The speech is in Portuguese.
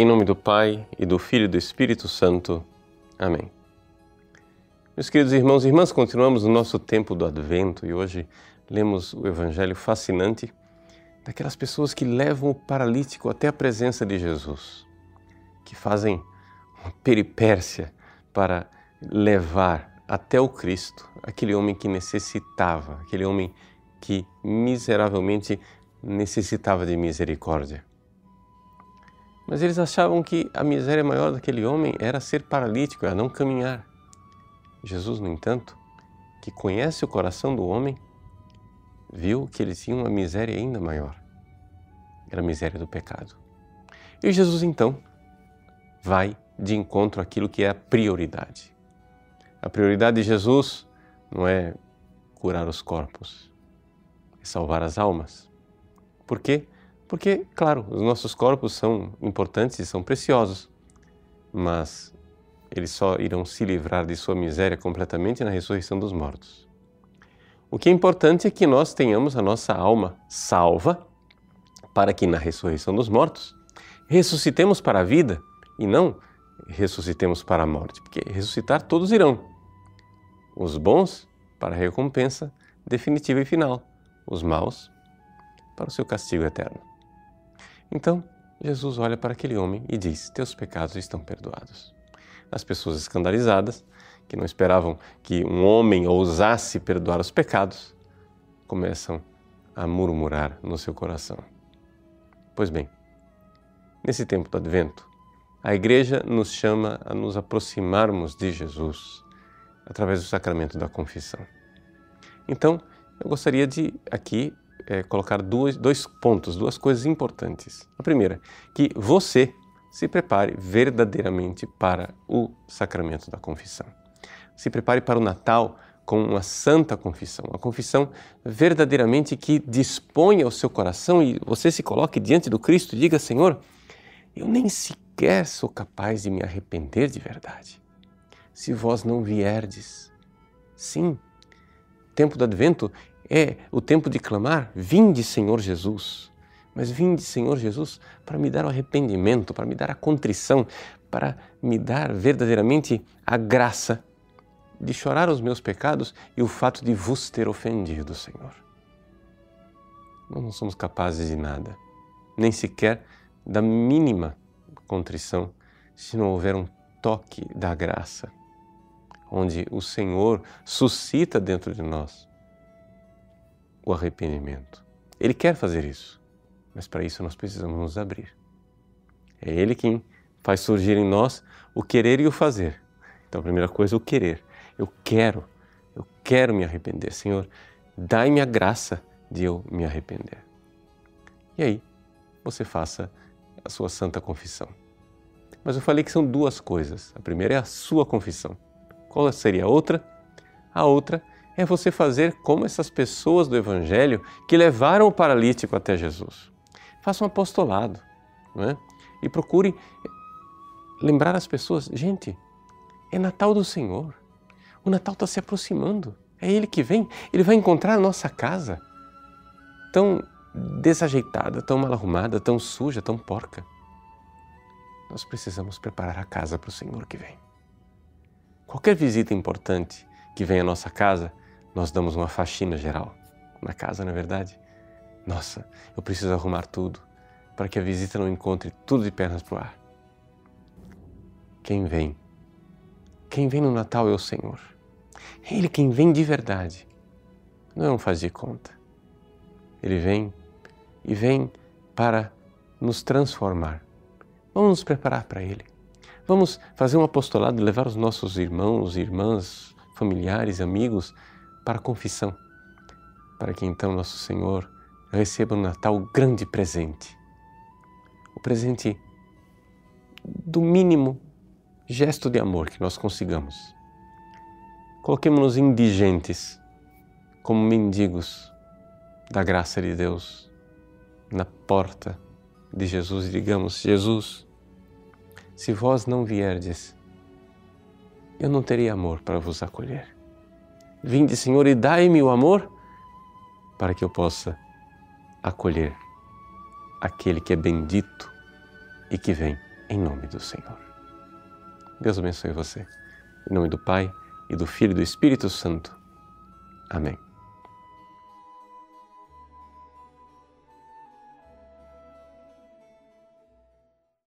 Em nome do Pai e do Filho e do Espírito Santo. Amém. Meus queridos irmãos e irmãs, continuamos no nosso tempo do Advento e hoje lemos o Evangelho fascinante daquelas pessoas que levam o paralítico até a presença de Jesus, que fazem uma peripécia para levar até o Cristo aquele homem que necessitava, aquele homem que miseravelmente necessitava de misericórdia. Mas eles achavam que a miséria maior daquele homem era ser paralítico, era não caminhar. Jesus, no entanto, que conhece o coração do homem, viu que ele tinha uma miséria ainda maior. Era a miséria do pecado. E Jesus, então, vai de encontro àquilo que é a prioridade. A prioridade de Jesus não é curar os corpos, é salvar as almas. Por quê? Porque, claro, os nossos corpos são importantes e são preciosos, mas eles só irão se livrar de sua miséria completamente na ressurreição dos mortos. O que é importante é que nós tenhamos a nossa alma salva, para que na ressurreição dos mortos ressuscitemos para a vida e não ressuscitemos para a morte, porque ressuscitar todos irão. Os bons para a recompensa definitiva e final, os maus para o seu castigo eterno. Então, Jesus olha para aquele homem e diz: Teus pecados estão perdoados. As pessoas escandalizadas, que não esperavam que um homem ousasse perdoar os pecados, começam a murmurar no seu coração. Pois bem, nesse tempo do advento, a igreja nos chama a nos aproximarmos de Jesus através do sacramento da confissão. Então, eu gostaria de aqui é, colocar dois, dois pontos, duas coisas importantes. A primeira, que você se prepare verdadeiramente para o sacramento da confissão. Se prepare para o Natal com uma santa confissão, uma confissão verdadeiramente que disponha o seu coração e você se coloque diante do Cristo e diga: Senhor, eu nem sequer sou capaz de me arrepender de verdade. Se vós não vierdes, sim, tempo do advento é o tempo de clamar: Vinde, Senhor Jesus. Mas vinde, Senhor Jesus, para me dar o arrependimento, para me dar a contrição, para me dar verdadeiramente a graça de chorar os meus pecados e o fato de vos ter ofendido, Senhor. Nós não somos capazes de nada, nem sequer da mínima contrição, se não houver um toque da graça, onde o Senhor suscita dentro de nós o arrependimento. Ele quer fazer isso, mas para isso nós precisamos nos abrir. É Ele quem faz surgir em nós o querer e o fazer. Então, a primeira coisa, o querer. Eu quero, eu quero me arrepender. Senhor, dai-me a graça de eu me arrepender. E aí, você faça a sua santa confissão. Mas eu falei que são duas coisas. A primeira é a sua confissão. Qual seria a outra? A outra é você fazer como essas pessoas do Evangelho que levaram o paralítico até Jesus. Faça um apostolado não é? e procure lembrar as pessoas: gente, é Natal do Senhor. O Natal está se aproximando. É Ele que vem. Ele vai encontrar a nossa casa tão desajeitada, tão mal arrumada, tão suja, tão porca. Nós precisamos preparar a casa para o Senhor que vem. Qualquer visita importante que vem à nossa casa nós damos uma faxina geral na casa, não é verdade? Nossa, eu preciso arrumar tudo para que a visita não encontre tudo de pernas para o ar. Quem vem? Quem vem no Natal é o Senhor. É Ele quem vem de verdade. Não é um faz de conta. Ele vem e vem para nos transformar. Vamos nos preparar para Ele. Vamos fazer um apostolado, levar os nossos irmãos, irmãs, familiares, amigos para a confissão, para que então nosso Senhor receba no Natal o grande presente, o presente do mínimo gesto de amor que nós consigamos. Coloquemos-nos indigentes, como mendigos da graça de Deus, na porta de Jesus e digamos: Jesus, se vós não vierdes, eu não teria amor para vos acolher. Vinde, Senhor, e dai-me o amor para que eu possa acolher aquele que é bendito e que vem em nome do Senhor. Deus abençoe você. Em nome do Pai, e do Filho e do Espírito Santo. Amém.